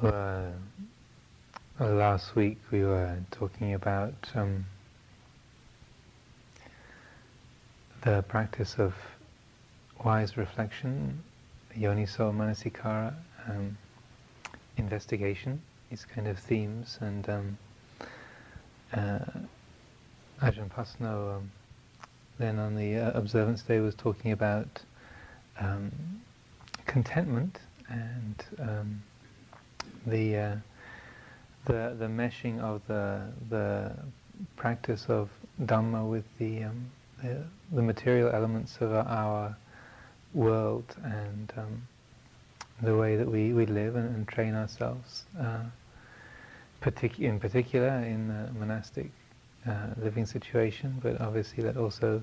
So uh, last week we were talking about um, the practice of wise reflection, yoniso manasikara, um, investigation, these kind of themes, and um, uh, Ajahn Pasanno um, then on the uh, observance day was talking about um, contentment and um, the uh, the the meshing of the the practice of Dhamma with the um, the, the, material elements of our world and um, the way that we, we live and, and train ourselves. Uh, partic- in particular in the monastic uh, living situation, but obviously that also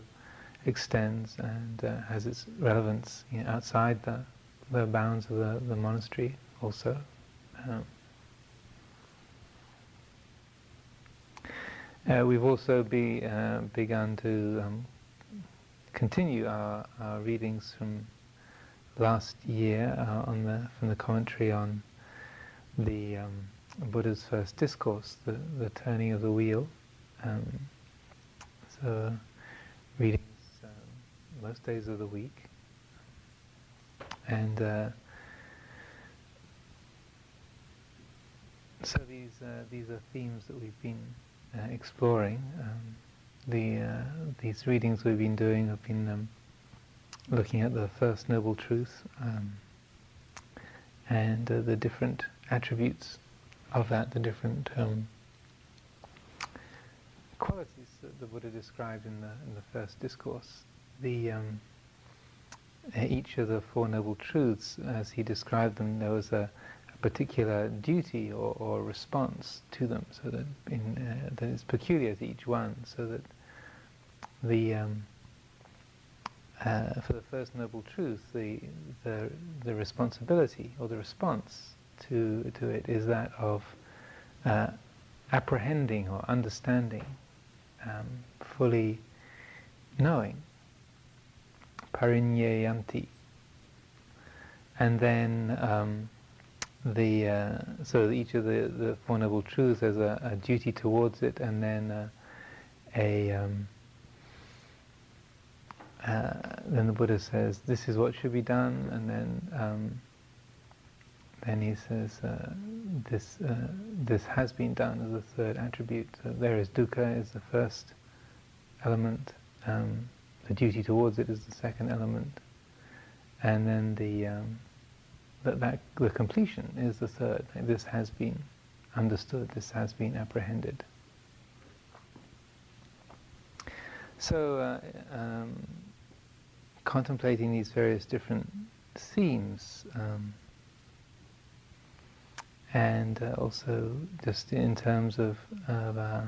extends and uh, has its relevance you know, outside the, the bounds of the, the monastery also. Um, uh, we've also be, uh, begun to um, continue our, our, readings from last year uh, on the, from the commentary on the um, Buddha's first discourse, the, the turning of the wheel. Um, so readings uh, most days of the week. And So these uh, these are themes that we've been uh, exploring. Um, the uh, these readings we've been doing have been um, looking at the first noble truth um, and uh, the different attributes of that, the different um, qualities that the Buddha described in the in the first discourse. The um, each of the four noble truths, as he described them, there was a particular duty or, or response to them, so that in, uh, that it's peculiar to each one, so that the um, uh, for the first noble truth, the, the the responsibility or the response to to it is that of uh, apprehending or understanding, um, fully knowing, parinyayanti, and then. Um, the uh, so each of the, the Four Noble Truths has a, a duty towards it, and then uh, a um, uh, then the Buddha says this is what should be done, and then um, then he says uh, this uh, this has been done as a third attribute. So there is dukkha is the first element, um, the duty towards it is the second element, and then the um, that, that the completion is the third. This has been understood, this has been apprehended. So, uh, um, contemplating these various different themes, um, and uh, also just in terms of, of uh,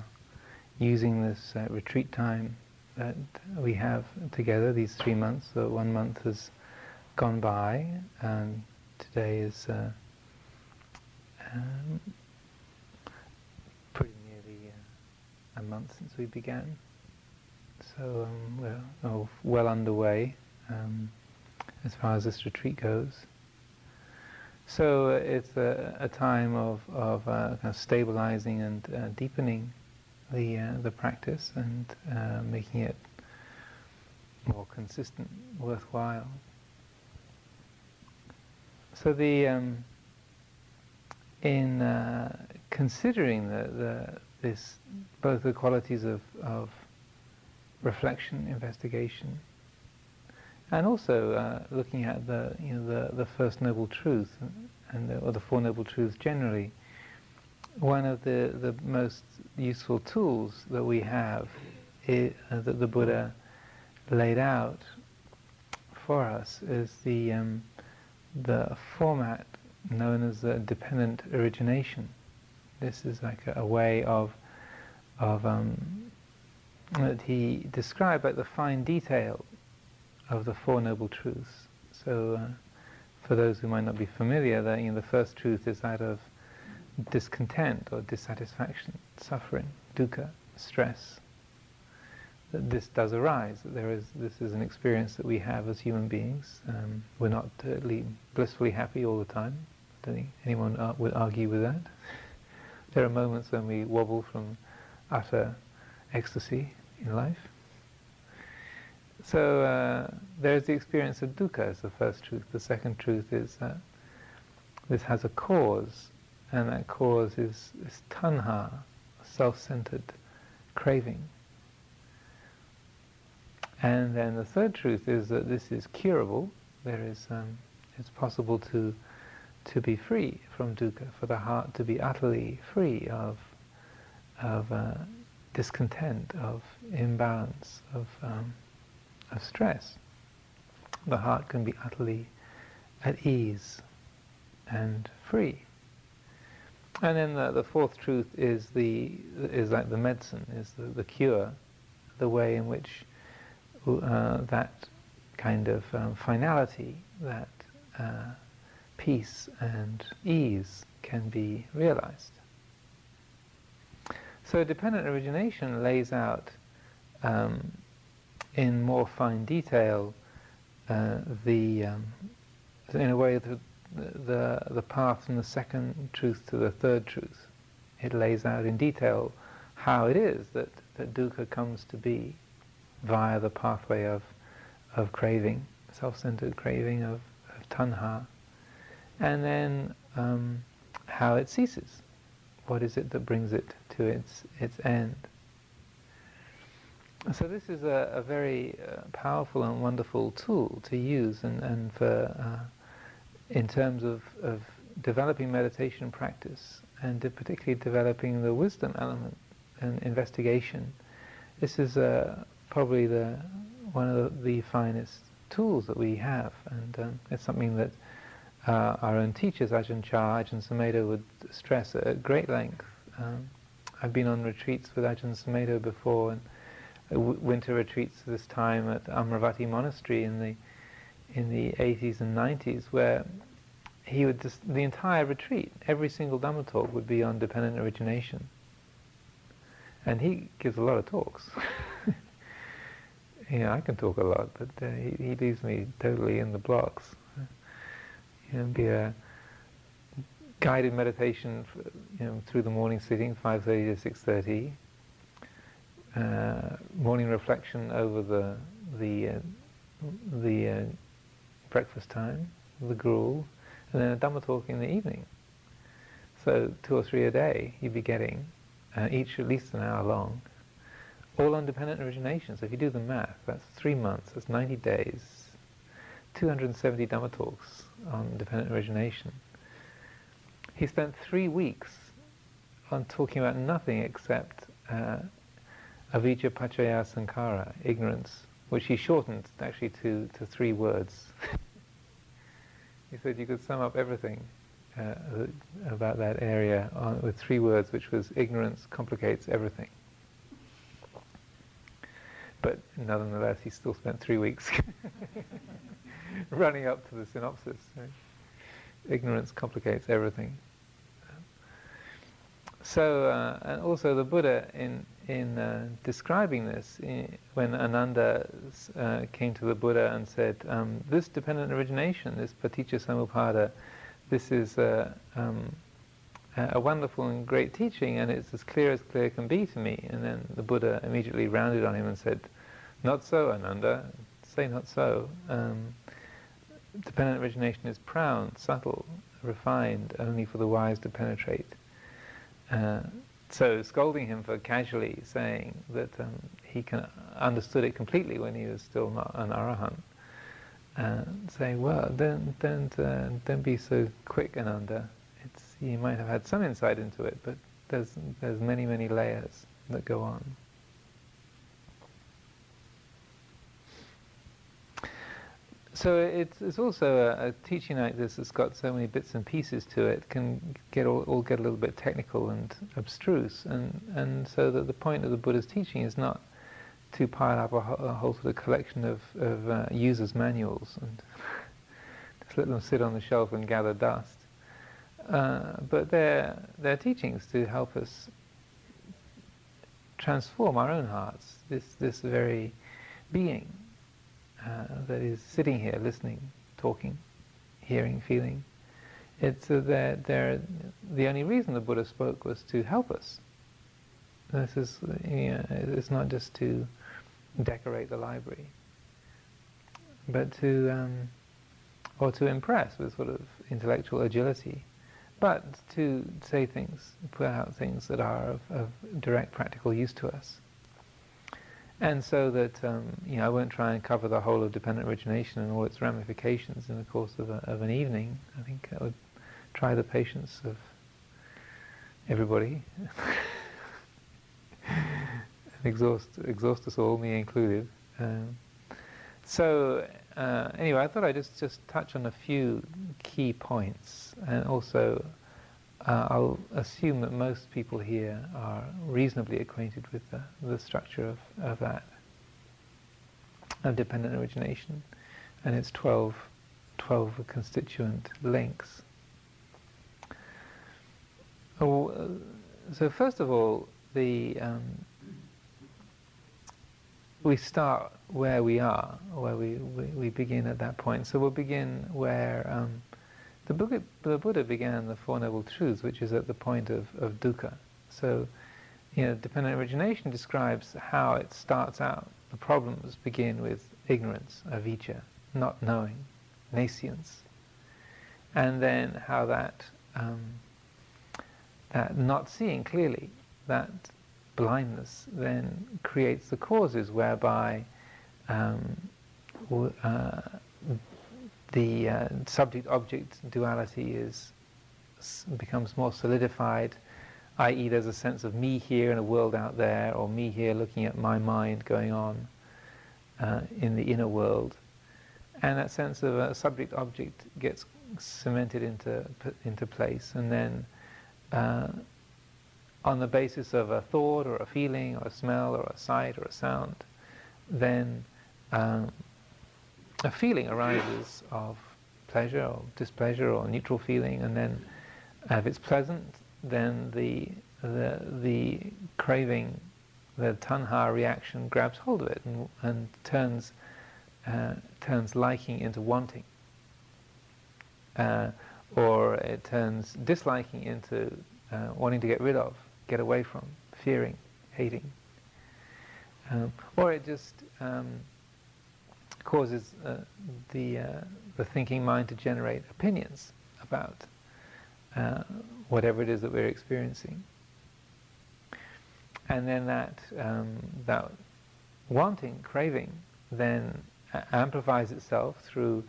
using this uh, retreat time that we have together, these three months, so one month has gone by, and today is uh, um, pretty nearly uh, a month since we began. So um, we're oh, well underway um, as far as this retreat goes. So uh, it's a, a, time of, of uh, kind of stabilizing and uh, deepening the uh, the practice and making it more consistent, worthwhile. So the um, in uh, considering the, the, this both the qualities of, of reflection, investigation, and also uh, looking at the you know the, the first noble truth and the, or the four noble truths generally, one of the, the most useful tools that we have is, uh, that the Buddha laid out for us is the um, the format known as the dependent origination. This is like a, a way of of um, that he described like the fine detail of the Four Noble Truths. So, uh, for those who might not be familiar, you know, the first truth is that of discontent or dissatisfaction, suffering, dukkha, stress that this does arise, that there is, this is an experience that we have as human beings. Um, we're not uh, blissfully happy all the time. I don't think anyone uh, would argue with that. There are moments when we wobble from utter ecstasy in life. So uh, there's the experience of dukkha as the first truth. The second truth is that this has a cause, and that cause is, is tanha, self-centered craving. And then the third truth is that this is curable. There is, um, it's possible to to be free from dukkha, for the heart to be utterly free of of uh, discontent, of imbalance, of um, of stress. The heart can be utterly at ease and free. And then the, the fourth truth is the is like the medicine, is the, the cure, the way in which uh, that kind of um, finality, that uh, peace and ease can be realized. So dependent origination lays out um, in more fine detail uh, the, um, in a way, the, the, the path from the second truth to the third truth. It lays out in detail how it is that, that dukkha comes to be via the pathway of, of craving, self-centered craving of, of tanha, and then um, how it ceases. What is it that brings it to its, its end? So this is a, a very uh, powerful and wonderful tool to use and, and for, uh, in terms of, of developing meditation practice and de- particularly developing the wisdom element and investigation. This is uh, probably the, one of the, the, finest tools that we have and um, it's something that uh, our own teachers, Ajahn Chah, Ajahn Sumedho would stress at great length. Um, I've been on retreats with Ajahn Sumedho before and winter retreats this time at Amaravati Monastery in the in the 80s and 90s, where he would just the entire retreat, every single Dhamma talk would be on dependent origination, and he gives a lot of talks. know, I can talk a lot, but uh, he, he leaves me totally in the blocks. You know, be a guided meditation, for, you know, through the morning sitting, 5:30 to 6:30 uh, morning reflection over the the uh, the uh, breakfast time, the gruel, and then a Dhamma talk in the evening. So two or three a day you'd be getting, uh, each at least an hour long, all on dependent origination. So if you do the math, that's three months, that's 90 days, 270 Dhamma talks on dependent origination. He spent three weeks on talking about nothing except uh, avijja paccaya sankhara, ignorance, which he shortened actually to, to three words. he said you could sum up everything uh, about that area on, with three words, which was ignorance complicates everything. But nonetheless, he still spent three weeks running up to the synopsis. Ignorance complicates everything. So, uh, and also the Buddha, in in uh, describing this, in, when Ananda uh, came to the Buddha and said, um, "This dependent origination, this paticca samuppada, this is uh, um, a wonderful and great teaching, and it's as clear as clear can be to me." And then the Buddha immediately rounded on him and said, "Not so, Ananda. Say not so. Um, dependent origination is proud, subtle, refined, only for the wise to penetrate." Uh, so scolding him for casually saying that um, he can, understood it completely when he was still not an arahant, uh, saying, well, don't don't uh, don't be so quick, Ananda. It's you might have had some insight into it, but there's there's many many layers that go on. So it's, it's also a, a, teaching like this that's got so many bits and pieces to it can get all, all, get a little bit technical and abstruse, and and so that the point of the Buddha's teaching is not to pile up a, a whole sort of collection of, of uh, users' manuals and just let them sit on the shelf and gather dust, uh, but they're they're teachings to help us transform our own hearts. This this very being uh, that is sitting here listening, talking, hearing, feeling, it's uh, they're, they're, the only reason the Buddha spoke was to help us. This is, you know, it's not just to decorate the library, but to, um, or to impress with sort of intellectual agility, but to say things, put out things that are of, of direct practical use to us. And so that um, you know, I won't try and cover the whole of dependent origination and all its ramifications in the course of, a, of an evening. I think I would try the patience of everybody and exhaust exhaust us all, me included. Um, so uh, anyway, I thought I'd just just touch on a few key points, and also uh, I'll assume that most people here are reasonably acquainted with the, the structure of, of that, of dependent origination, and its 12, 12 constituent links. Oh, uh, so first of all, the um, we start where we are, where we, we, we, begin at that point. So we'll begin where um, the, Buddha, the, Buddha, began the Four Noble Truths, which is at the point of, of dukkha. So, you know, dependent origination describes how it starts out. The problems begin with ignorance, avijja, not knowing, nescience, and then how that um, that not seeing clearly, that blindness, then creates the causes whereby um, uh, the uh, subject-object duality is becomes more solidified, i.e. there's a sense of me here and a world out there, or me here looking at my mind going on uh, in the inner world. And that sense of a subject-object gets cemented into, into place, and then uh, on the basis of a thought or a feeling or a smell or a sight or a sound, then um, a feeling arises of pleasure or displeasure or neutral feeling, and then if it's pleasant, then the the the craving, the tanha reaction grabs hold of it and, and turns uh, turns liking into wanting, uh, or it turns disliking into uh, wanting to get rid of, get away from, fearing, hating, um, or it just um, causes uh, the, uh, the thinking mind to generate opinions about uh, whatever it is that we're experiencing. And then that, um, that wanting, craving, then amplifies itself through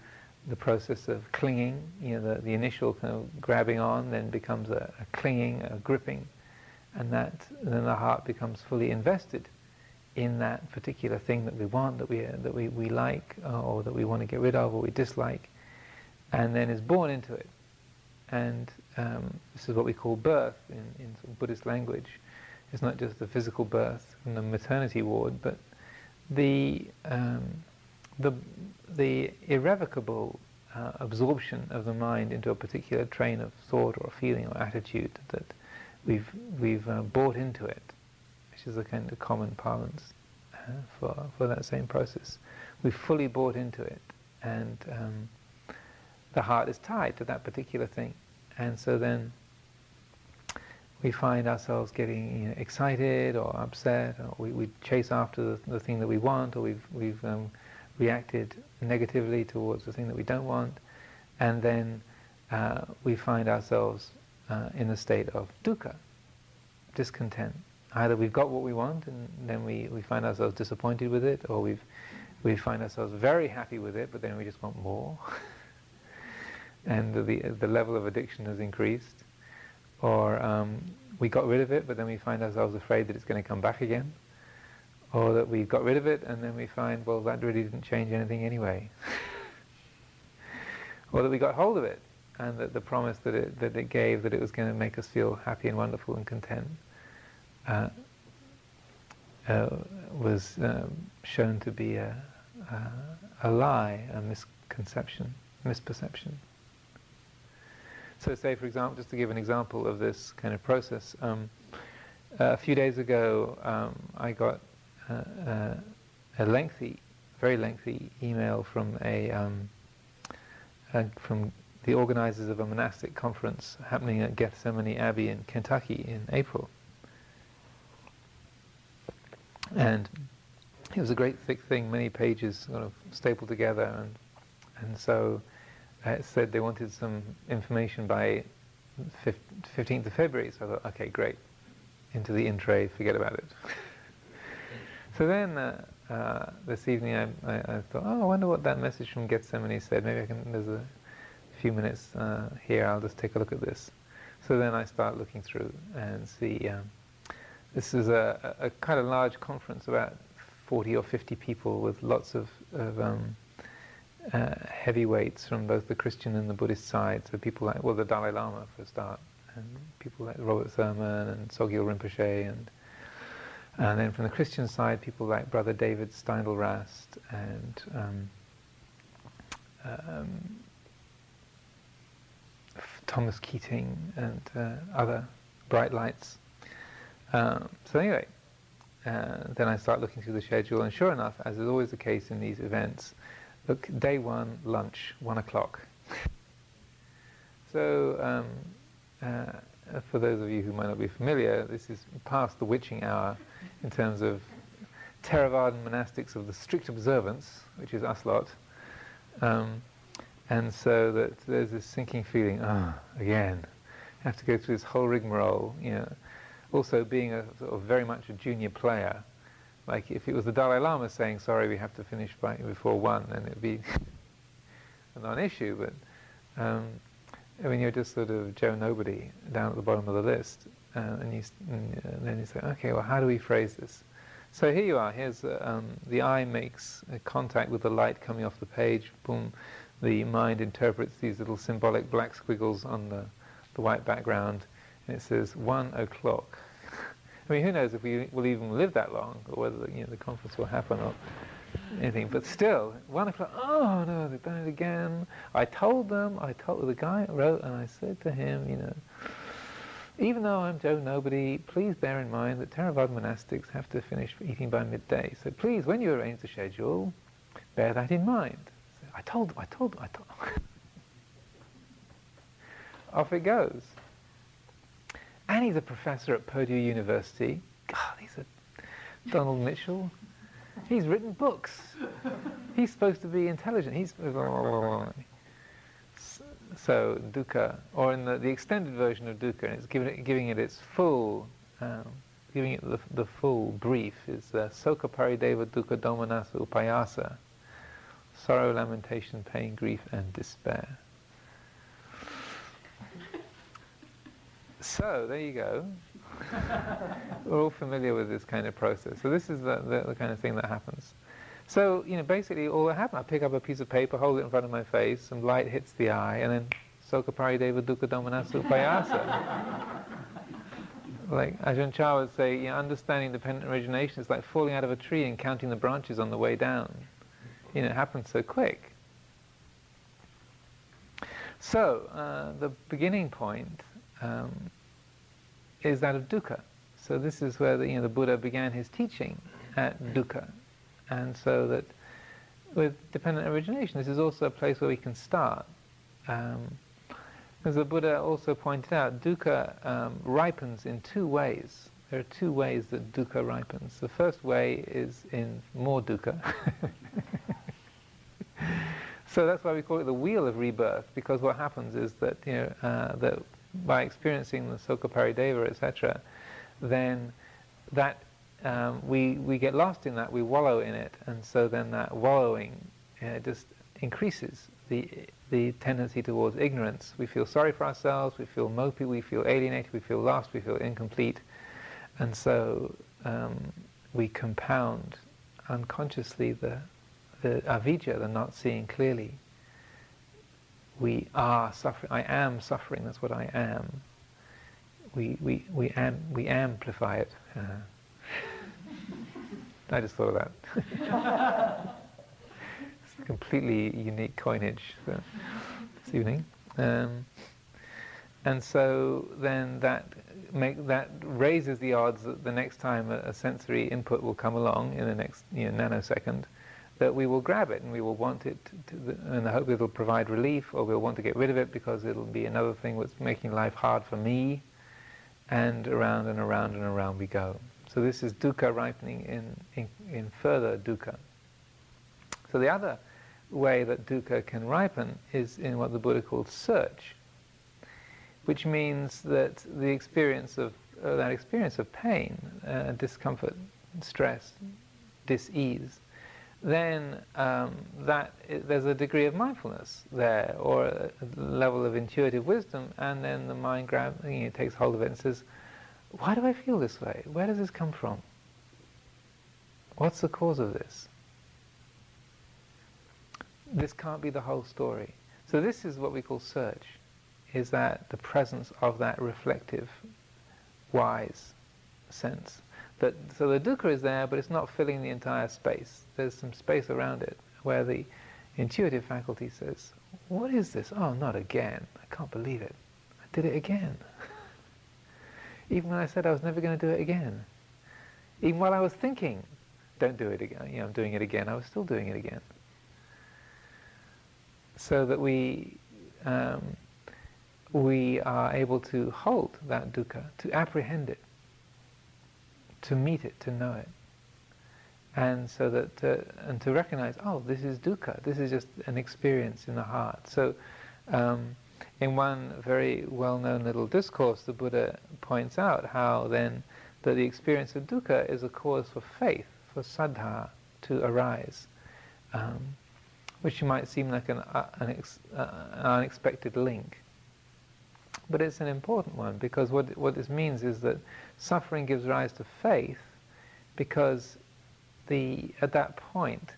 the process of clinging, you know, the, the initial kind of grabbing on then becomes a, a clinging, a gripping, and that and then the heart becomes fully invested in that particular thing that we want, that we, that we, we like, uh, or that we want to get rid of, or we dislike, and then is born into it. And um, this is what we call birth in, in sort of Buddhist language. It's not just the physical birth from the maternity ward, but the, um, the, the irrevocable uh, absorption of the mind into a particular train of thought or feeling or attitude that we've, we've uh, bought into it which is a kind of common parlance uh, for, for that same process. We've fully bought into it, and um, the heart is tied to that particular thing. And so then we find ourselves getting you know, excited or upset, or we, we chase after the, the, thing that we want, or we've, we've um, reacted negatively towards the thing that we don't want, and then uh, we find ourselves uh, in a state of dukkha, discontent, either we've got what we want and then we, we find ourselves disappointed with it, or we've, we find ourselves very happy with it, but then we just want more. and the, the level of addiction has increased. Or um, we got rid of it, but then we find ourselves afraid that it's going to come back again. Or that we got rid of it and then we find, well, that really didn't change anything anyway. or that we got hold of it and that the promise that it, that it gave that it was going to make us feel happy and wonderful and content uh, uh, was um, shown to be a, a, a, lie, a misconception, misperception. So say, for example, just to give an example of this kind of process, um, a few days ago um, I got uh, a lengthy, very lengthy email from a, um, a from the organizers of a monastic conference happening at Gethsemani Abbey in Kentucky in April. And it was a great thick thing, many pages sort of stapled together, and and so it said they wanted some information by 15th of February. So I thought, okay, great, into the in tray, forget about it. so then uh, uh, this evening I, I, I, thought, oh, I wonder what that message from Gethsemani said. Maybe I can. There's a few minutes uh, here. I'll just take a look at this. So then I start looking through and see. Um, this is a, a, kind of large conference, about 40 or 50 people with lots of, of um, uh, heavyweights from both the Christian and the Buddhist side. So people like, well, the Dalai Lama for a start, and people like Robert Thurman and Sogyal Rinpoche, and and then from the Christian side, people like Brother David Steindl-Rast and um, um, Thomas Keating and uh, other bright lights. Um, so anyway, uh, then I start looking through the schedule, and sure enough, as is always the case in these events, look, day one, lunch, one o'clock. so um, uh, for those of you who might not be familiar, this is past the witching hour in terms of Theravadan monastics of the strict observance, which is us lot. Um, and so that there's this sinking feeling, ah, oh, again, have to go through this whole rigmarole, you know. Also being a sort of very much a junior player, like if it was the Dalai Lama saying, sorry, we have to finish before one, then it'd be a non-issue, but um, I mean, you're just sort of Joe Nobody down at the bottom of the list, uh, and, you, and, uh, then you say, okay, well, how do we phrase this? So here you are. Here's uh, um, the eye makes contact with the light coming off the page. Boom, the mind interprets these little symbolic black squiggles on the, the white background, it says one o'clock. I mean, who knows if we will even live that long, or whether the, you know, the conference will happen or anything. But still, one o'clock. Oh no, they've done it again. I told them. I told the guy wrote, and I said to him, you know, even though I'm Joe Nobody, please bear in mind that Theravada monastics have to finish eating by midday. So please, when you arrange the schedule, bear that in mind. I told them, I told them, I told them. Off it goes. And he's a professor at Purdue University. God, he's a Donald Mitchell. He's written books. He's supposed to be intelligent. He's so dukkha, or in the, the extended version of dukkha, and it's giving it, giving it its full, um, giving it the, the full brief is uh, Soka Parideva Dukkha Domanassa Upayasa sorrow, lamentation, pain, grief, and despair. So there you go. We're all familiar with this kind of process. So this is the, the, the, kind of thing that happens. So, you know, basically all that happens, I pick up a piece of paper, hold it in front of my face, some light hits the eye, and then Soka Parideva Dukkha Domanassa Upayasa. like Ajahn Chah would say, you know, understanding dependent origination is like falling out of a tree and counting the branches on the way down you know, it happens so quick. So, uh, the beginning point um, is that of dukkha. So this is where the, you know, the Buddha began his teaching at dukkha. And so that with dependent origination, this is also a place where we can start. Um, as the Buddha also pointed out, dukkha um, ripens in two ways. There are two ways that dukkha ripens. The first way is in more dukkha. so that's why we call it the wheel of rebirth, because what happens is that, you know, uh, that by experiencing the Soka Parideva, etc., then that um, we, we get lost in that, we wallow in it, and so then that wallowing uh, just increases the, the tendency towards ignorance. We feel sorry for ourselves, we feel mopey, we feel alienated, we feel lost, we feel incomplete, and so um, we compound unconsciously the, the avijja, the not seeing clearly. We are suffering. I am suffering. That's what I am. We we we am we amplify it. Uh, I just thought of that. it's a completely unique coinage this evening. Um, and so then that make that raises the odds that the next time a, a sensory input will come along in the next you know, nanosecond, that we will grab it and we will want it to, in the hope it'll provide relief, or we'll want to get rid of it because it'll be another thing that's making life hard for me, and around and around and around we go. So this is dukkha ripening in, in, in further dukkha. So the other way that dukkha can ripen is in what the Buddha called search, which means that the experience of uh, that experience of pain, uh, discomfort, stress, dis-ease, then um, that there's a degree of mindfulness there, or a level of intuitive wisdom, and then the mind grabs, you know, takes hold of it and says, "Why do I feel this way? Where does this come from? What's the cause of this?" This can't be the whole story. So this is what we call search, is that the presence of that reflective, wise sense. That, so the dukkha is there, but it's not filling the entire space. There's some space around it where the intuitive faculty says, what is this? Oh, not again. I can't believe it. I did it again. Even when I said I was never going to do it again. Even while I was thinking, don't do it again, you know, I'm doing it again, I was still doing it again. So that we, um, we are able to hold that dukkha, to apprehend it to meet it, to know it. And so that, uh, and to recognize, oh, this is dukkha, this is just an experience in the heart. So, um, in one very well-known little discourse, the Buddha points out how then that the experience of dukkha is a cause for faith, for saddha to arise, um, which might seem like an, uh, an, ex, uh, an unexpected link. But it's an important one because what, what this means is that suffering gives rise to faith because the, at that point,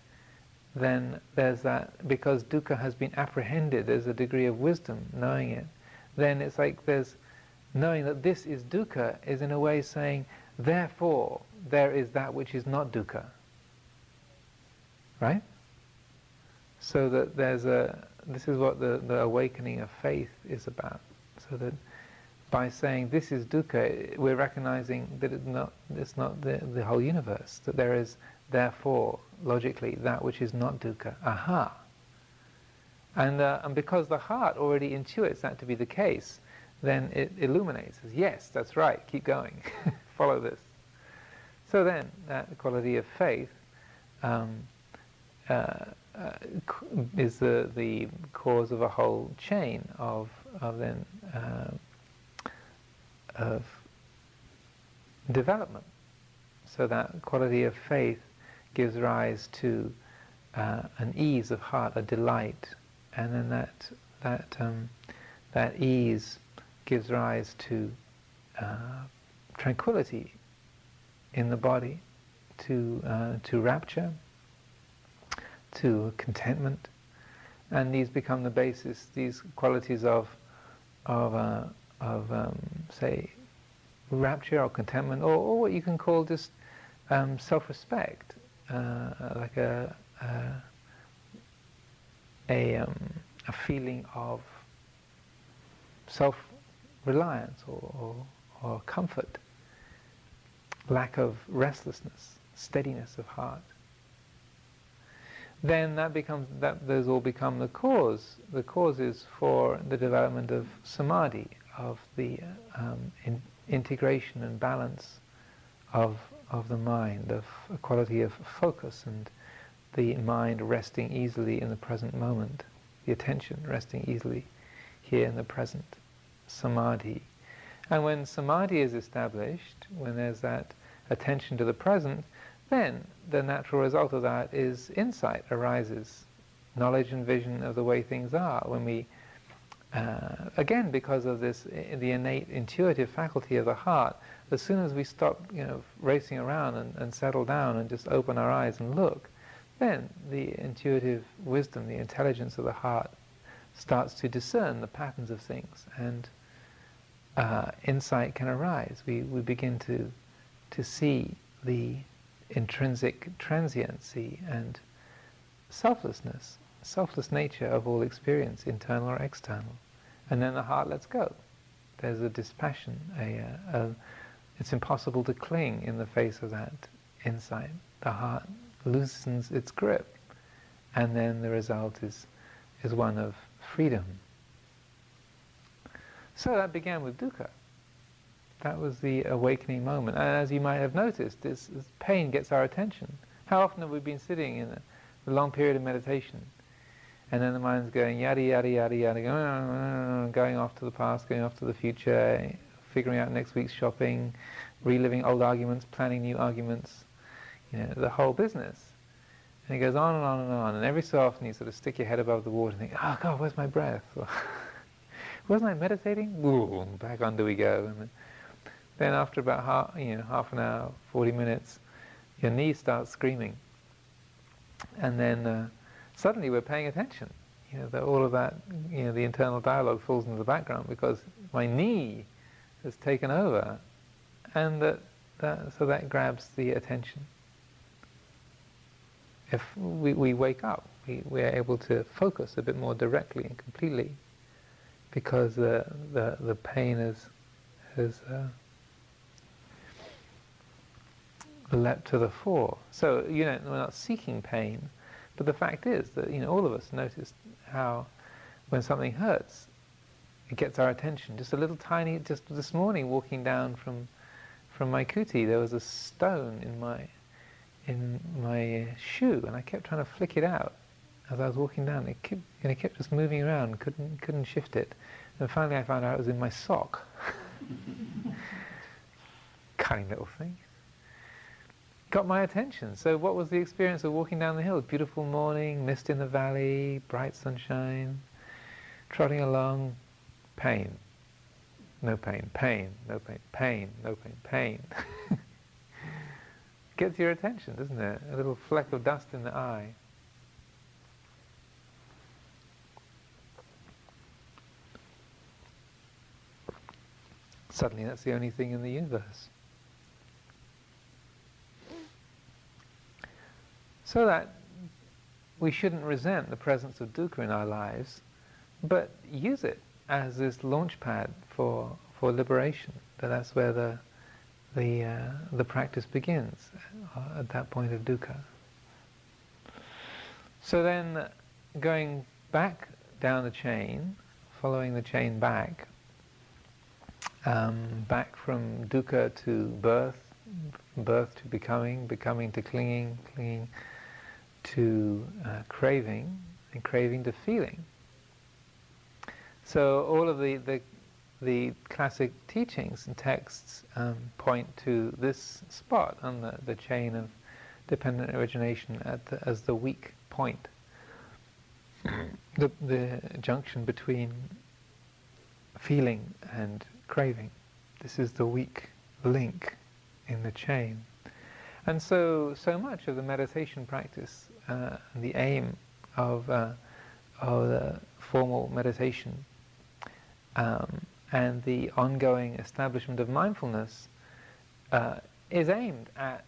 then there's that, because dukkha has been apprehended, there's a degree of wisdom knowing it, then it's like there's knowing that this is dukkha is in a way saying, therefore, there is that which is not dukkha. Right? So that there's a, this is what the, the awakening of faith is about. So that by saying this is dukkha, we're recognizing that it's not, it's not the, the whole universe, that there is therefore, logically, that which is not dukkha. Aha! And, uh, and because the heart already intuits that to be the case, then it illuminates, says, yes, that's right, keep going, follow this. So then, that quality of faith um, uh, uh, is the, the cause of a whole chain of, of then uh, of development. So that quality of faith gives rise to uh, an ease of heart, a delight, and then that that um, that ease gives rise to uh, tranquility in the body, to uh, to rapture, to contentment, and these become the basis. These qualities of of uh, of, um, say, rapture or contentment, or, or, what you can call just um, self-respect, uh, like a a, um, a, feeling of self-reliance or, or, or comfort, lack of restlessness, steadiness of heart then that becomes that those all become the cause the causes for the development of samadhi of the um, in integration and balance of, of the mind, of a quality of focus and the mind resting easily in the present moment, the attention resting easily here in the present, samadhi. And when samadhi is established, when there's that attention to the present, then the natural result of that is insight arises, knowledge and vision of the way things are. When we uh, again, because of this, the innate intuitive faculty of the heart, as soon as we stop, you know, racing around and, and settle down and just open our eyes and look, then the intuitive wisdom, the intelligence of the heart starts to discern the patterns of things and uh, insight can arise. We, we begin to, to see the intrinsic transiency and selflessness selfless nature of all experience, internal or external. And then the heart lets go. There's a dispassion. A, uh, a, it's impossible to cling in the face of that insight. The heart loosens its grip and then the result is, is one of freedom. So that began with dukkha. That was the awakening moment. And as you might have noticed, this, this pain gets our attention. How often have we been sitting in a, a long period of meditation, and then the mind's going yada yada yada yada, going, ah, ah, ah, going off to the past, going off to the future, figuring out next week's shopping, reliving old arguments, planning new arguments, you know, the whole business. And it goes on and on and on. And every so often you sort of stick your head above the water and think, oh God, where's my breath? Wasn't I meditating? Ooh, back under we go. And then after about half, you know, half an hour, 40 minutes, your knee starts screaming. And then uh, suddenly we're paying attention. You know, that all of that, you know, the internal dialogue falls into the background because my knee has taken over, and that, that so that grabs the attention. If we, we wake up, we, we are able to focus a bit more directly and completely because the, the, the pain is, is uh, leapt to the fore. So, you know, we're not seeking pain, but the fact is that, you know, all of us notice how when something hurts, it gets our attention. Just a little tiny, just this morning walking down from, from my kuti, there was a stone in my, in my shoe, and I kept trying to flick it out as I was walking down. It kept, and it kept just moving around, couldn't, couldn't shift it. And finally I found out it was in my sock. Cunning little thing got my attention. So what was the experience of walking down the hill? Beautiful morning, mist in the valley, bright sunshine, trotting along, pain, no pain, pain, no pain, pain, no pain, pain. Gets your attention, doesn't it? A little fleck of dust in the eye. Suddenly that's the only thing in the universe. So that we shouldn't resent the presence of dukkha in our lives, but use it as this launch pad for, for liberation. That that's where the, the, uh, the practice begins, uh, at that point of dukkha. So then, going back down the chain, following the chain back, um, back from dukkha to birth, birth to becoming, becoming to clinging, clinging to uh, craving and craving to feeling. So all of the, the, the classic teachings and texts um, point to this spot on the, the chain of dependent origination the, as the weak point, the, the junction between feeling and craving. This is the weak link in the chain. And so, so much of the meditation practice, uh, the aim of, uh, of the formal meditation um, and the ongoing establishment of mindfulness uh, is aimed at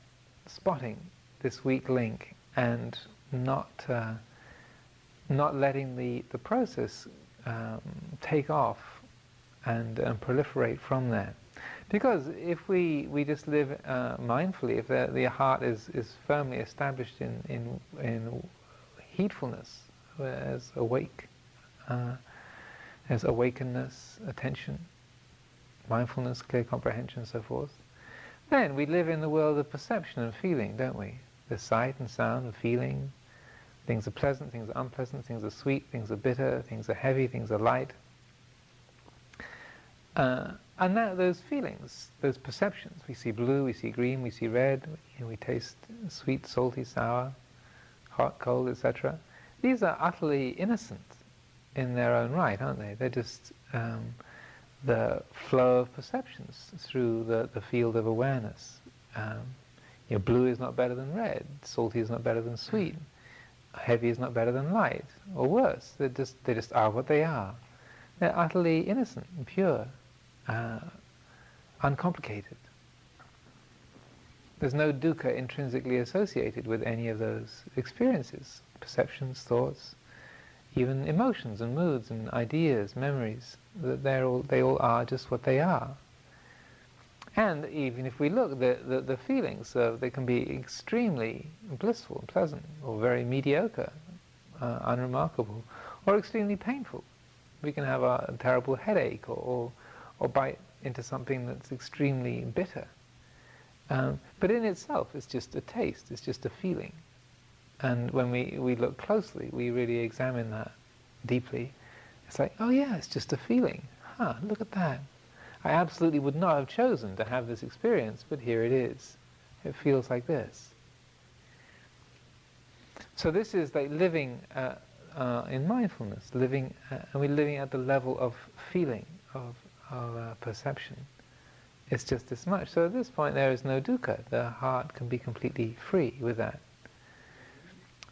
spotting this weak link and not uh, not letting the, the process um, take off and, and proliferate from there. Because if we, we just live uh, mindfully, if the, the heart is, is firmly established in, in, in heedfulness, as awake, uh, as awakeness, attention, mindfulness, clear comprehension, so forth, then we live in the world of perception and feeling, don't we? The sight and sound and feeling. Things are pleasant, things are unpleasant, things are sweet, things are bitter, things are heavy, things are light. Uh, and now those feelings, those perceptions, we see blue, we see green, we see red, know, we taste sweet, salty, sour, hot, cold, etc. These are utterly innocent in their own right, aren't they? They're just um, the flow of perceptions through the, the field of awareness. Um, you know, blue is not better than red, salty is not better than sweet, heavy is not better than light, or worse. They just they just are what they are. They're utterly innocent and pure uh, uncomplicated. There's no dukkha intrinsically associated with any of those experiences, perceptions, thoughts, even emotions and moods and ideas, memories. That they're all, they all are just what they are. And even if we look, the, the, the feelings, uh, they can be extremely blissful and pleasant, or very mediocre, uh, unremarkable, or extremely painful. We can have a, terrible headache or, or, or, bite into something that's extremely bitter. Um, but in itself, it's just a taste, it's just a feeling. And when we, we look closely, we really examine that deeply. It's like, oh yeah, it's just a feeling. Huh, look at that. I absolutely would not have chosen to have this experience, but here it is. It feels like this. So this is like living uh, uh, in mindfulness, living, uh, and we're living at the level of feeling, of, of uh, perception. It's just this much. So at this point, there is no dukkha. The heart can be completely free with that.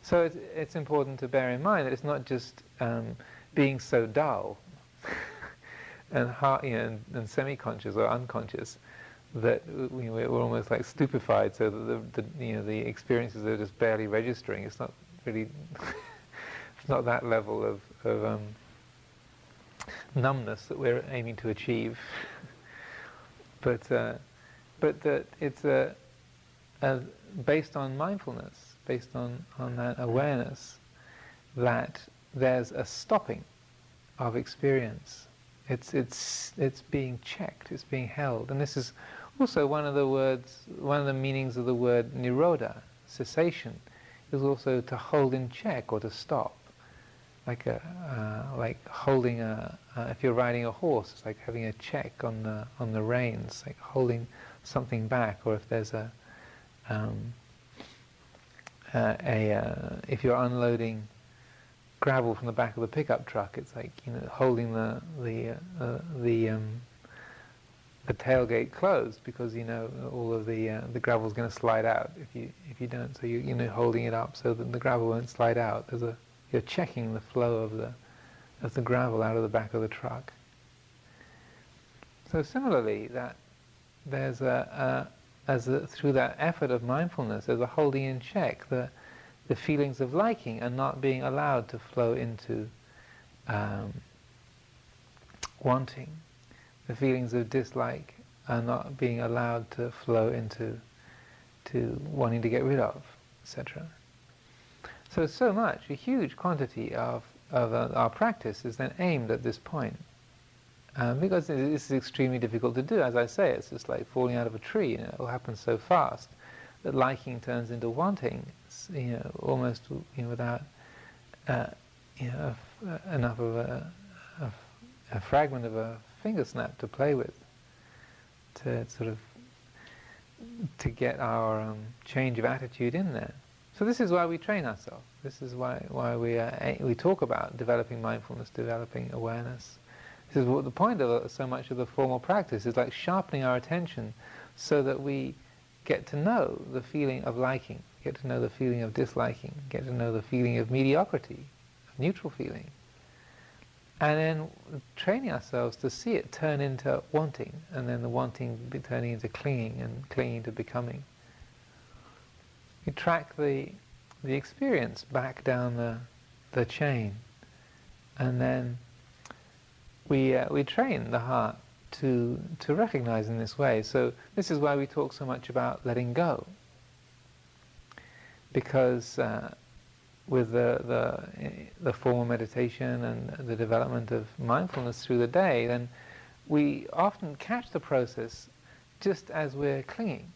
So it's, it's important to bear in mind that it's not just um, being so dull and, heart, you know, and, and semi-conscious or unconscious that we, we're almost like stupefied, so that the, the, you know the experiences are just barely registering. It's not really, it's not that level of, of um, numbness that we're aiming to achieve. but uh, but that it's a, a, based on mindfulness, based on on that awareness, that there's a stopping of experience. It's it's it's being checked. It's being held, and this is also, one of the words, one of the meanings of the word nirodha, cessation, is also to hold in check or to stop. Like a, uh, like holding a, uh, if you're riding a horse, it's like having a check on the on the reins, like holding something back. Or if there's a, um, uh, a uh, if you're unloading gravel from the back of the pickup truck, it's like you know holding the the uh, the um, the tailgate closed because you know all of the uh, the gravel's going to slide out if you if you don't. So you you know holding it up so that the gravel won't slide out. There's a you're checking the flow of the of the gravel out of the back of the truck. So similarly, that there's a, a as a, through that effort of mindfulness, there's a holding in check the the feelings of liking and not being allowed to flow into um, wanting the feelings of dislike are not being allowed to flow into to wanting to get rid of, etc. So so much, a huge quantity of, of uh, our practice is then aimed at this point. Um, because this is extremely difficult to do. As I say, it's just like falling out of a tree. You know, it all happens so fast that liking turns into wanting. You know, almost you know, without uh, you know, enough of a fragment of a finger snap to play with, to sort of to get our um, change of attitude in there. So this is why we train ourselves. This is why why we uh, we talk about developing mindfulness, developing awareness. This is what the point of so much of the formal practice is like sharpening our attention, so that we get to know the feeling of liking, get to know the feeling of disliking, get to know the feeling of mediocrity, of neutral feeling and then training ourselves to see it turn into wanting, and then the wanting turning into clinging, and clinging to becoming. We track the the experience back down the the chain, and then we uh, we train the heart to to recognize in this way. So this is why we talk so much about letting go, because. Uh, with the, the, the formal meditation and the development of mindfulness through the day, then we often catch the process just as we're clinging.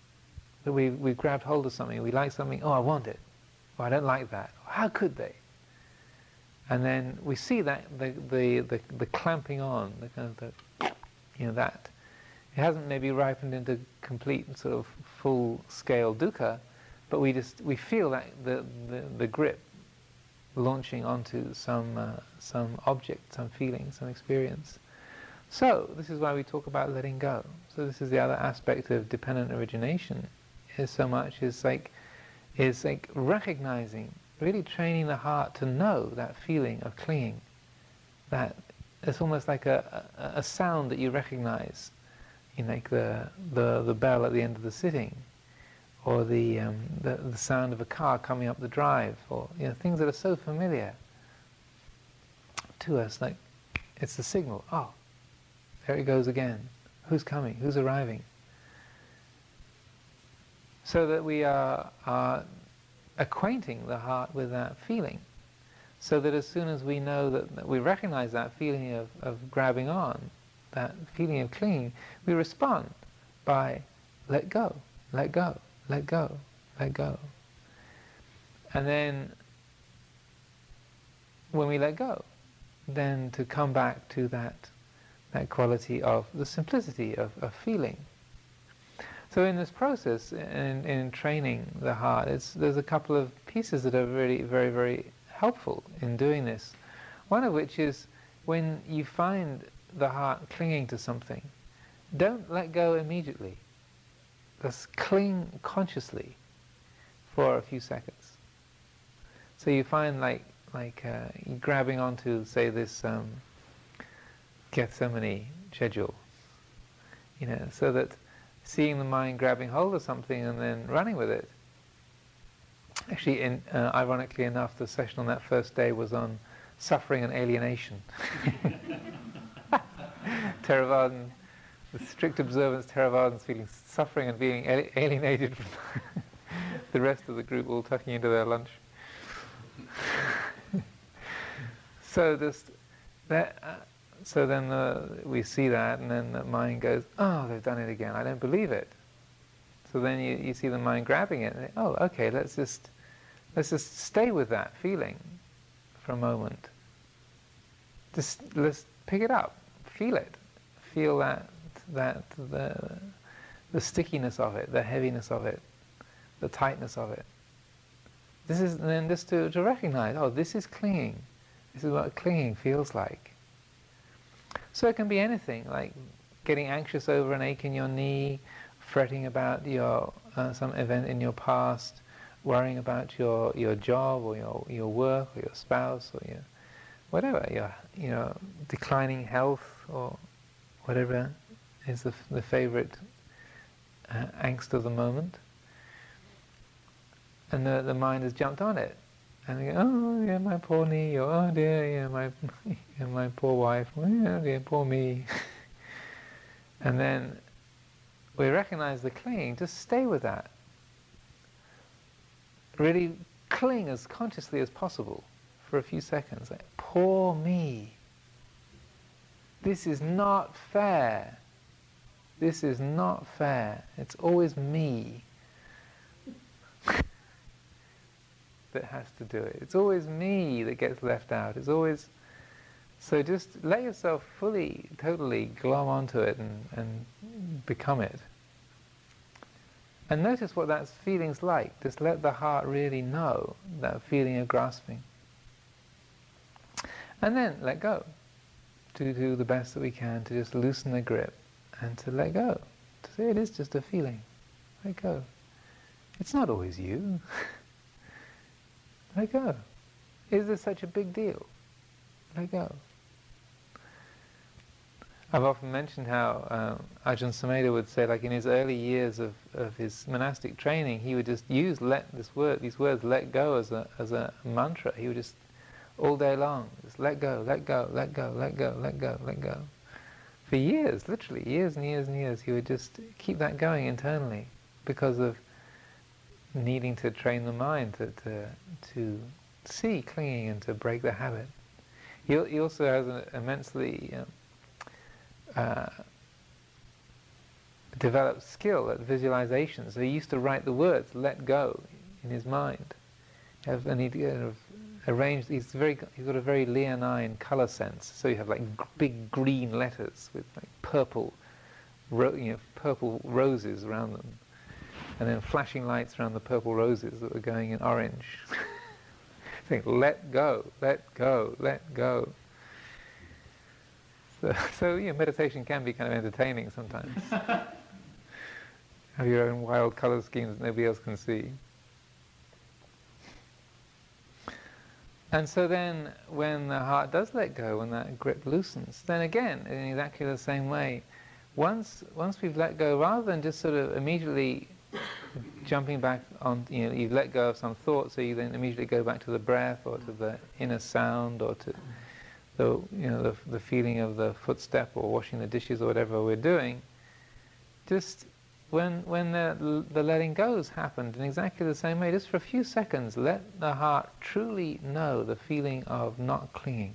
That we, we've grabbed hold of something, we like something, oh, I want it. Or I don't like that. How could they? And then we see that, the, the, the, the clamping on, the kind of the, you know, that. It hasn't maybe ripened into complete sort of full-scale dukkha, but we just, we feel that, the, the, the grip, launching onto some, uh, some object, some feeling, some experience. So, this is why we talk about letting go. So this is the other aspect of dependent origination, is so much is like, is like recognizing, really training the heart to know that feeling of clinging. That it's almost like a, a, a sound that you recognize, you know, like the, the, the bell at the end of the sitting, or the, um, the, the sound of a car coming up the drive, or you know things that are so familiar to us. Like it's the signal. Oh, there it goes again. Who's coming? Who's arriving? So that we are, are acquainting the heart with that feeling, So that as soon as we know that, that we recognize that feeling of, of grabbing on, that feeling of clinging, we respond by let go, let go, let go, let go. And then when we let go, then to come back to that that quality of the simplicity of, of feeling. So in this process, in, in training the heart, there's a couple of pieces that are really very, very helpful in doing this. One of which is when you find the heart clinging to something, don't let go immediately. Just cling consciously for a few seconds. So you find like like uh, grabbing onto, say, this um, Gethsemani schedule, you know, so that seeing the mind grabbing hold of something and then running with it. Actually, in, uh, ironically enough, the session on that first day was on suffering and alienation. Theravadan, the strict observance Theravadans feeling suffering and being alienated from the rest of the group all tucking into their lunch. so this, that, uh, so then uh, we see that, and then the mind goes, "Oh, they've done it again. I don't believe it." So then you, you see the mind grabbing it. And, oh, okay. Let's just let's just stay with that feeling for a moment. Just let's pick it up, feel it, feel that that the the stickiness of it, the heaviness of it, the tightness of it. This is then just to, to recognize, oh, this is clinging. This is what clinging feels like. So it can be anything, like getting anxious over an ache in your knee, fretting about your uh, some event in your past, worrying about your, your job or your, your work or your spouse or your whatever, your you know declining health or whatever is the, the favorite uh, angst of the moment. And the, the mind has jumped on it. And they go, oh yeah, my poor knee, or oh dear, yeah, my yeah, my poor wife, oh yeah, dear, poor me. and then we recognize the clinging, just stay with that. Really cling as consciously as possible for a few seconds. Like, poor me. This is not fair. This is not fair. It's always me. That has to do it. It's always me that gets left out. It's always so just let yourself fully, totally glom onto it and, and become it. And notice what that feeling's like. Just let the heart really know that feeling of grasping. And then let go. To do the best that we can to just loosen the grip and to let go. To say it is just a feeling. Let go. It's not always you. Let go. Is this such a big deal? Let go. I've often mentioned how um, Ajahn Sumedho would say, like in his early years of, of his monastic training, he would just use let this word, these words, let go, as a as a mantra. He would just all day long, just let go, let go, let go, let go, let go, let go. For years, literally years and years and years, he would just keep that going internally because of needing to train the mind to, to, to see clinging and to break the habit. He, he also has an immensely um, uh, developed skill at visualization. So he used to write the words "let go" in his mind, and he kind of arranged. He's very he's got a very leonine color sense. So you have like big green letters with like purple, ro- you know, purple roses around them and then flashing lights around the purple roses that were going in orange. Think, let go, let go, let go. So, so yeah, meditation can be kind of entertaining sometimes. Have your own wild color schemes that nobody else can see. And so then, when the heart does let go, when that grip loosens, then again, in exactly the same way, once once we've let go, rather than just sort of immediately jumping back on, you know, you've let go of some thought, so you then immediately go back to the breath or to the inner sound or to the, you know, the, the feeling of the footstep or washing the dishes or whatever we're doing. Just when, when the, the letting goes happened in exactly the same way, just for a few seconds, let the heart truly know the feeling of not clinging.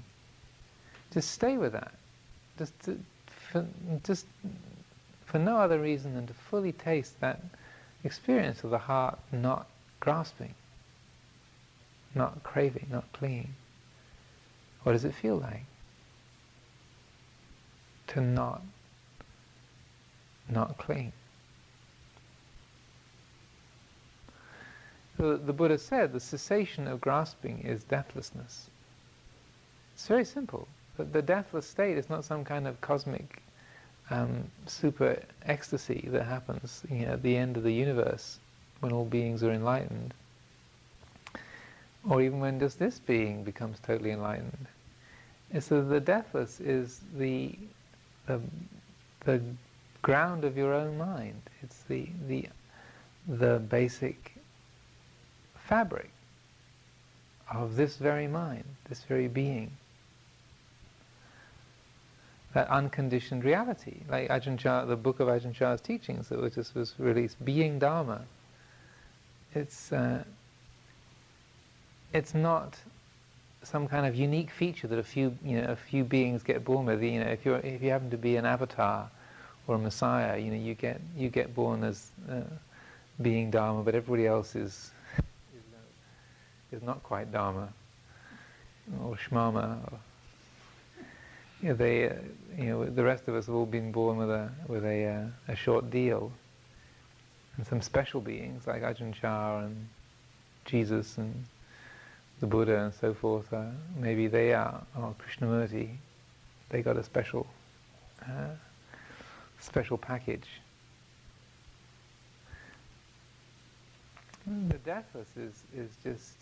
Just stay with that. Just, to, for, just for no other reason than to fully taste that experience of the heart not grasping, not craving, not clinging. What does it feel like? To not, not cling. The, Buddha said the cessation of grasping is deathlessness. It's very simple. The, the deathless state is not some kind of cosmic um, super ecstasy that happens you know, at the end of the universe when all beings are enlightened, or even when just this being becomes totally enlightened. And so the deathless is the, the, the ground of your own mind. It's the, the, the basic fabric of this very mind, this very being. That unconditioned reality, like Ajahn Chah, the book of Ajahn Chah's teachings that was just was released, being Dharma. It's uh, it's not some kind of unique feature that a few you know a few beings get born with. You know, if you if you happen to be an avatar or a messiah, you know you get you get born as uh, being Dharma, but everybody else is is not quite Dharma or Shmama. Or, you know, they, uh, you know, the rest of us have all been born with a with a, uh, a short deal, and some special beings like Ajahn Chah and Jesus and the Buddha and so forth. Uh, maybe they are, or Krishnamurti, they got a special uh, special package. The deathless is is just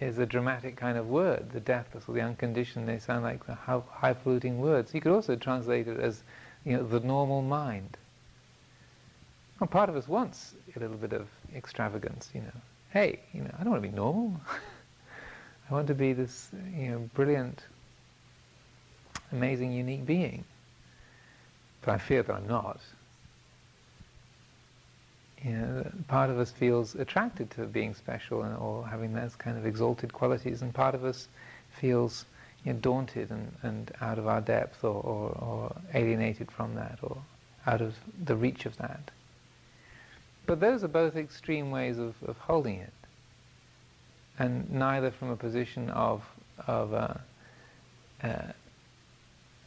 is a dramatic kind of word, the deathless or the unconditioned. They sound like the highfalutin words. You could also translate it as, you know, the normal mind. Well, part of us wants a little bit of extravagance, you know. Hey, you know, I don't want to be normal. I want to be this, you know, brilliant, amazing, unique being. But I fear that I'm not you know, part of us feels attracted to being special and, or having those kind of exalted qualities, and part of us feels you know, daunted and, and out of our depth or, or, or alienated from that or out of the reach of that. But those are both extreme ways of, of holding it, and neither from a position of, of a, a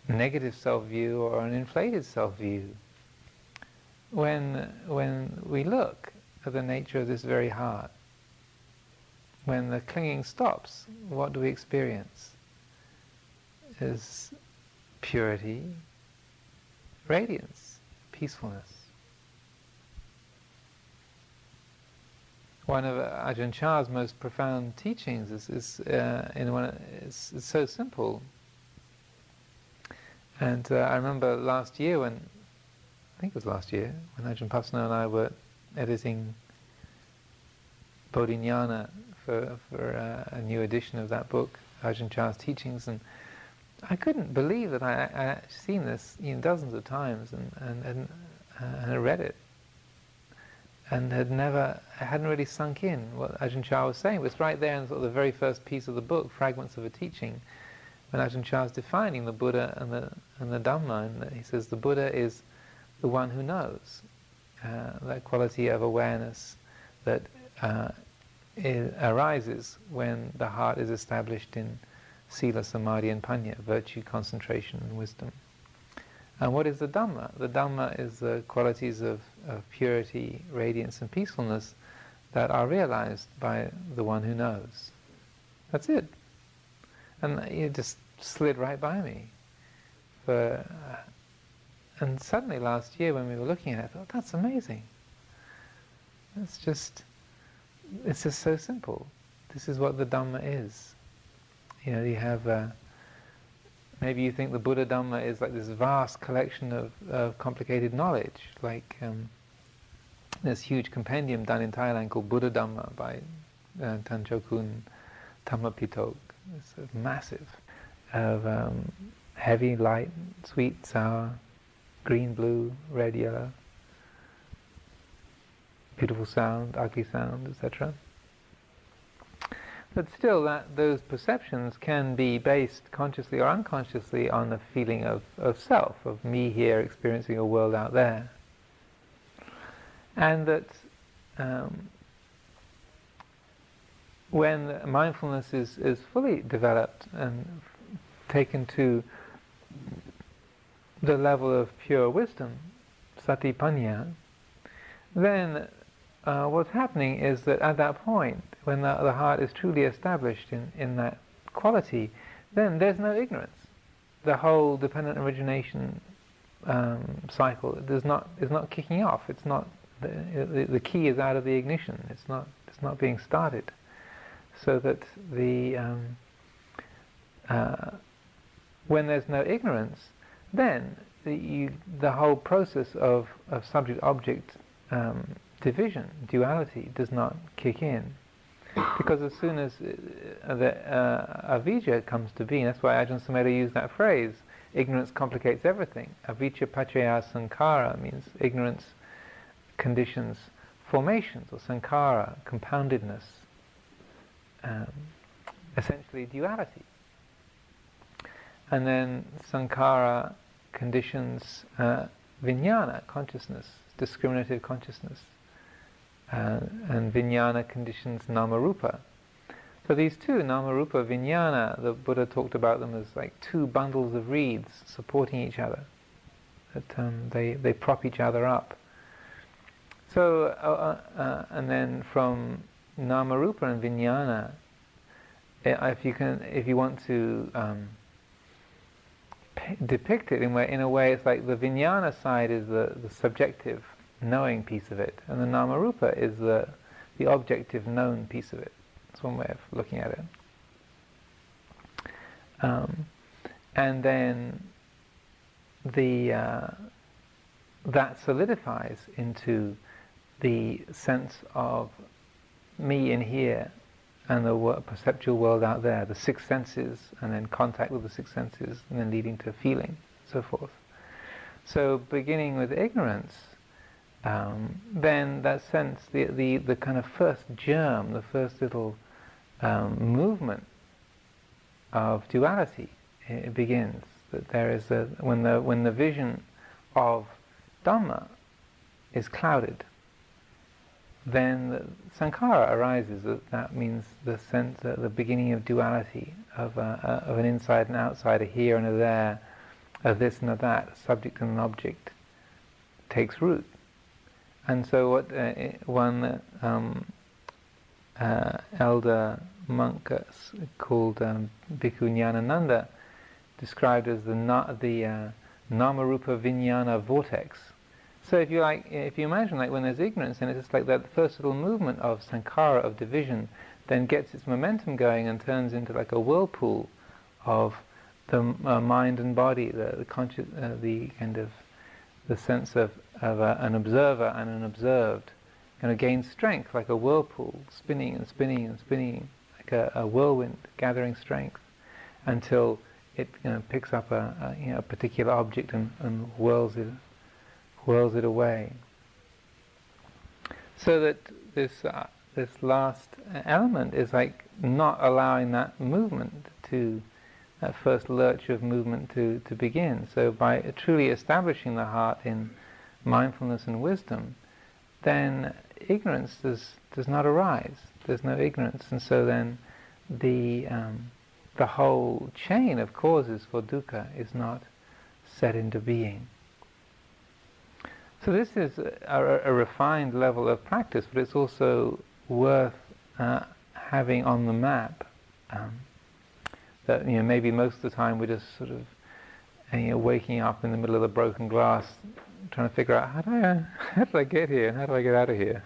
negative self-view or an inflated self-view when, when we look at the nature of this very heart, when the clinging stops, what do we experience? Is purity, radiance, peacefulness. One of Ajahn Chah's most profound teachings is, is uh, in one. It's, it's, so simple. And uh, I remember last year when think it was last year, when Ajahn Pasanno and I were editing Bodhinyana for, for uh, a new edition of that book, Ajahn Chah's teachings, and I couldn't believe that I, had seen this you know, dozens of times and, and, and, uh, and I read it and had never, I hadn't really sunk in what Ajahn Chah was saying. It was right there in sort of the very first piece of the book, Fragments of a Teaching, when Ajahn Chah is defining the Buddha and the, and the Dhamma, and he says the Buddha is the one who knows. Uh, that quality of awareness that uh, arises when the heart is established in sila, samadhi and panya, virtue, concentration and wisdom. And what is the Dhamma? The Dhamma is the qualities of, of purity, radiance and peacefulness that are realized by the one who knows. That's it. And it just slid right by me. For uh, and suddenly last year when we were looking at it, I thought, that's amazing. It's just, it's just so simple. This is what the Dhamma is. You know, you have, uh, maybe you think the Buddha Dhamma is like this vast collection of, of complicated knowledge, like um, this huge compendium done in Thailand called Buddha Dhamma by uh, Tanchokun Dhammapitok. It's sort of massive, of um, heavy, light, sweet, sour, green, blue, red, yellow, beautiful sound, ugly sound, etc. But still, that those perceptions can be based consciously or unconsciously on the feeling of, of self, of me here experiencing a world out there. And that um, when mindfulness is, is fully developed and taken to the level of pure wisdom, satipanya, then uh, what's happening is that at that point, when the, the heart is truly established in, in that quality, then there's no ignorance. The whole dependent origination um, cycle does not is not kicking off. It's not the, the, key is out of the ignition. It's not it's not being started so that the um, uh, when there's no ignorance, then the, you, the whole process of, of subject-object um, division, duality, does not kick in. Because as soon as uh, the uh, avijja comes to being, that's why Ajahn Sumedho used that phrase, ignorance complicates everything. Avijja paccaya sankhara means ignorance conditions formations, or sankhara, compoundedness, um, essentially duality. And then sankhara conditions uh, vijnana, consciousness, discriminative consciousness. Uh, and vijnana conditions namarupa. So these two, namarupa, vijnana, the Buddha talked about them as like two bundles of reeds supporting each other. That um, they, they prop each other up. So, uh, uh, uh and then from namarupa and vijnana, eh, if you can, if you want to um, p- depict it in, way, in a way, it's like the vijnana side is the, the subjective knowing piece of it, and the namarupa is the the objective known piece of it. That's one way of looking at it. Um, and then the uh, that solidifies into the sense of me in here and the perceptual world out there, the six senses, and then contact with the six senses, and then leading to feeling, so forth. So, beginning with ignorance, um, then that sense, the, the, the kind of first germ, the first little um, movement of duality, it begins. That there is a, when the when the vision of Dhamma is clouded, then sankhara arises. That, means the sense, uh, the beginning of duality, of, uh, uh, of an inside and outside, a here and a there, of this and of that, a subject and an object, takes root. And so, what uh, one um, uh, elder monk called um, Bhikkhu Nyanananda described as the na- the uh, Namarupa Vijnana vortex so if you like, if you imagine like when there's ignorance, then it's just like that first little movement of sankhara of division, then gets its momentum going and turns into like a whirlpool of the uh, mind and body, the, the conscious, uh, the kind of the sense of, of uh, an observer and an observed, kind of gains strength like a whirlpool, spinning and spinning and spinning like a, a whirlwind, gathering strength until it you know, picks up a, a, you know, a particular object and, and whirls it whirls it away. So that this uh, this last element is like not allowing that movement to that first lurch of movement to, to begin. So by truly establishing the heart in mindfulness and wisdom, then ignorance does does not arise. There's no ignorance, and so then the um, the whole chain of causes for dukkha is not set into being. So this is a, a, refined level of practice, but it's also worth uh, having on the map. Um, that you know maybe most of the time we're just sort of uh, you know waking up in the middle of the broken glass, trying to figure out how do I how did I get here and how do I get out of here,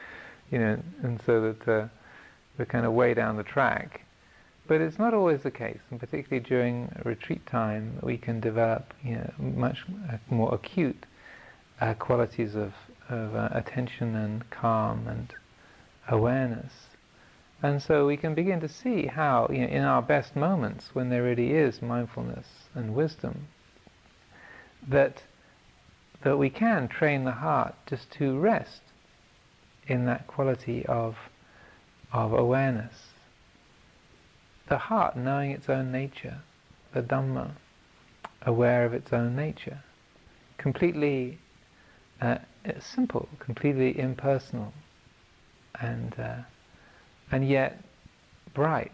you know, and so that uh, we're kind of way down the track. But it's not always the case, and particularly during retreat time, we can develop you know, much more acute uh, qualities of, of uh, attention and calm and awareness. And so we can begin to see how, you know, in our best moments, when there really is mindfulness and wisdom, that that we can train the heart just to rest in that quality of, of awareness. The heart knowing its own nature, the Dhamma, aware of its own nature, completely uh, simple, completely impersonal, and uh, and yet bright,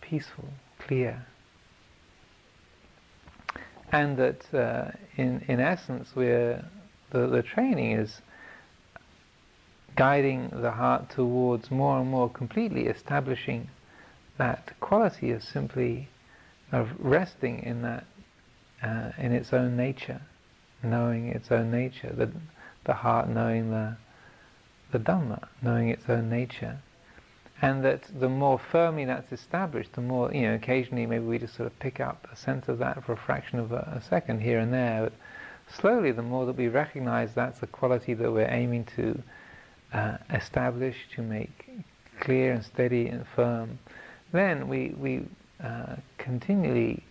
peaceful, clear. And that uh, in in essence, we're the, the training is guiding the heart towards more and more completely establishing that quality of simply of resting in that uh, in its own nature, knowing its own nature, the the heart knowing the the Dhamma, knowing its own nature. And that the more firmly that's established, the more, you know, occasionally maybe we just sort of pick up a sense of that for a fraction of a, a second here and there. But slowly, the more that we recognize that's the quality that we're aiming to uh, establish, to make clear and steady and firm, then we, we uh, continually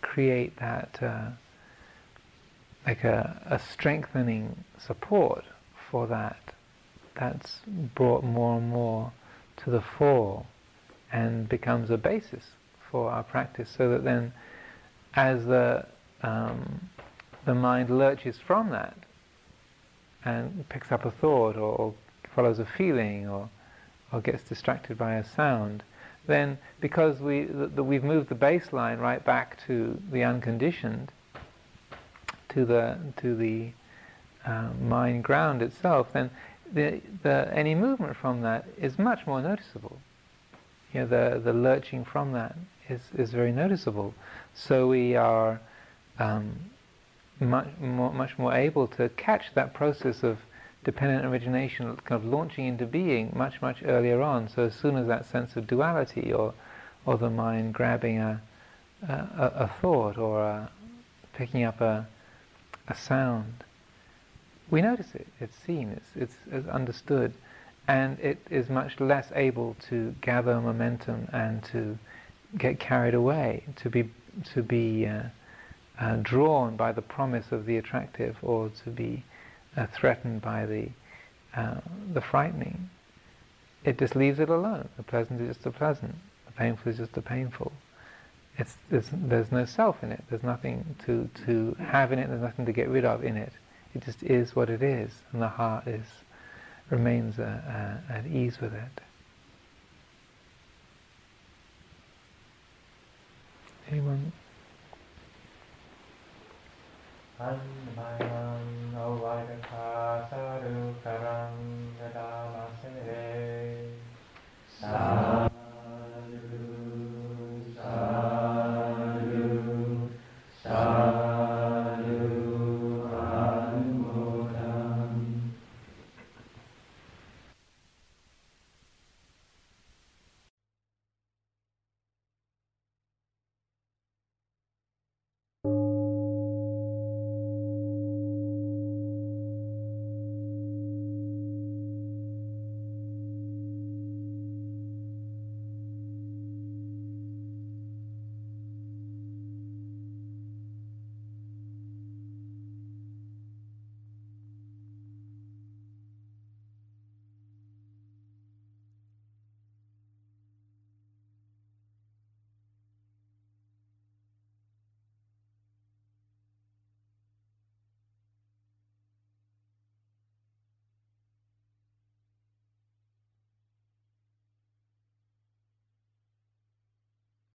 create that uh, like a, a strengthening support for that. That's brought more and more to the fore and becomes a basis for our practice so that then as the um, the mind lurches from that and picks up a thought or, or follows a feeling or or gets distracted by a sound then because we the, the, we've moved the baseline right back to the unconditioned to the to the uh, mind ground itself then the, the, any movement from that is much more noticeable. You know, the, the lurching from that is, is very noticeable. So we are um, much, more, much more able to catch that process of dependent origination kind of launching into being much, much earlier on. So as soon as that sense of duality or, or the mind grabbing a, a, a thought or a, picking up a, a sound, we notice it, it's seen, it's, it's, it's, understood, and it is much less able to gather momentum and to get carried away, to be, to be uh, uh, drawn by the promise of the attractive or to be uh, threatened by the, uh, the frightening. It just leaves it alone. The pleasant is just the pleasant, the painful is just the painful. It's, there's, there's no self in it. There's nothing to, to have in it. There's nothing to get rid of in it. It just is what it is, and the heart is remains uh, uh, at ease with it. Anyone?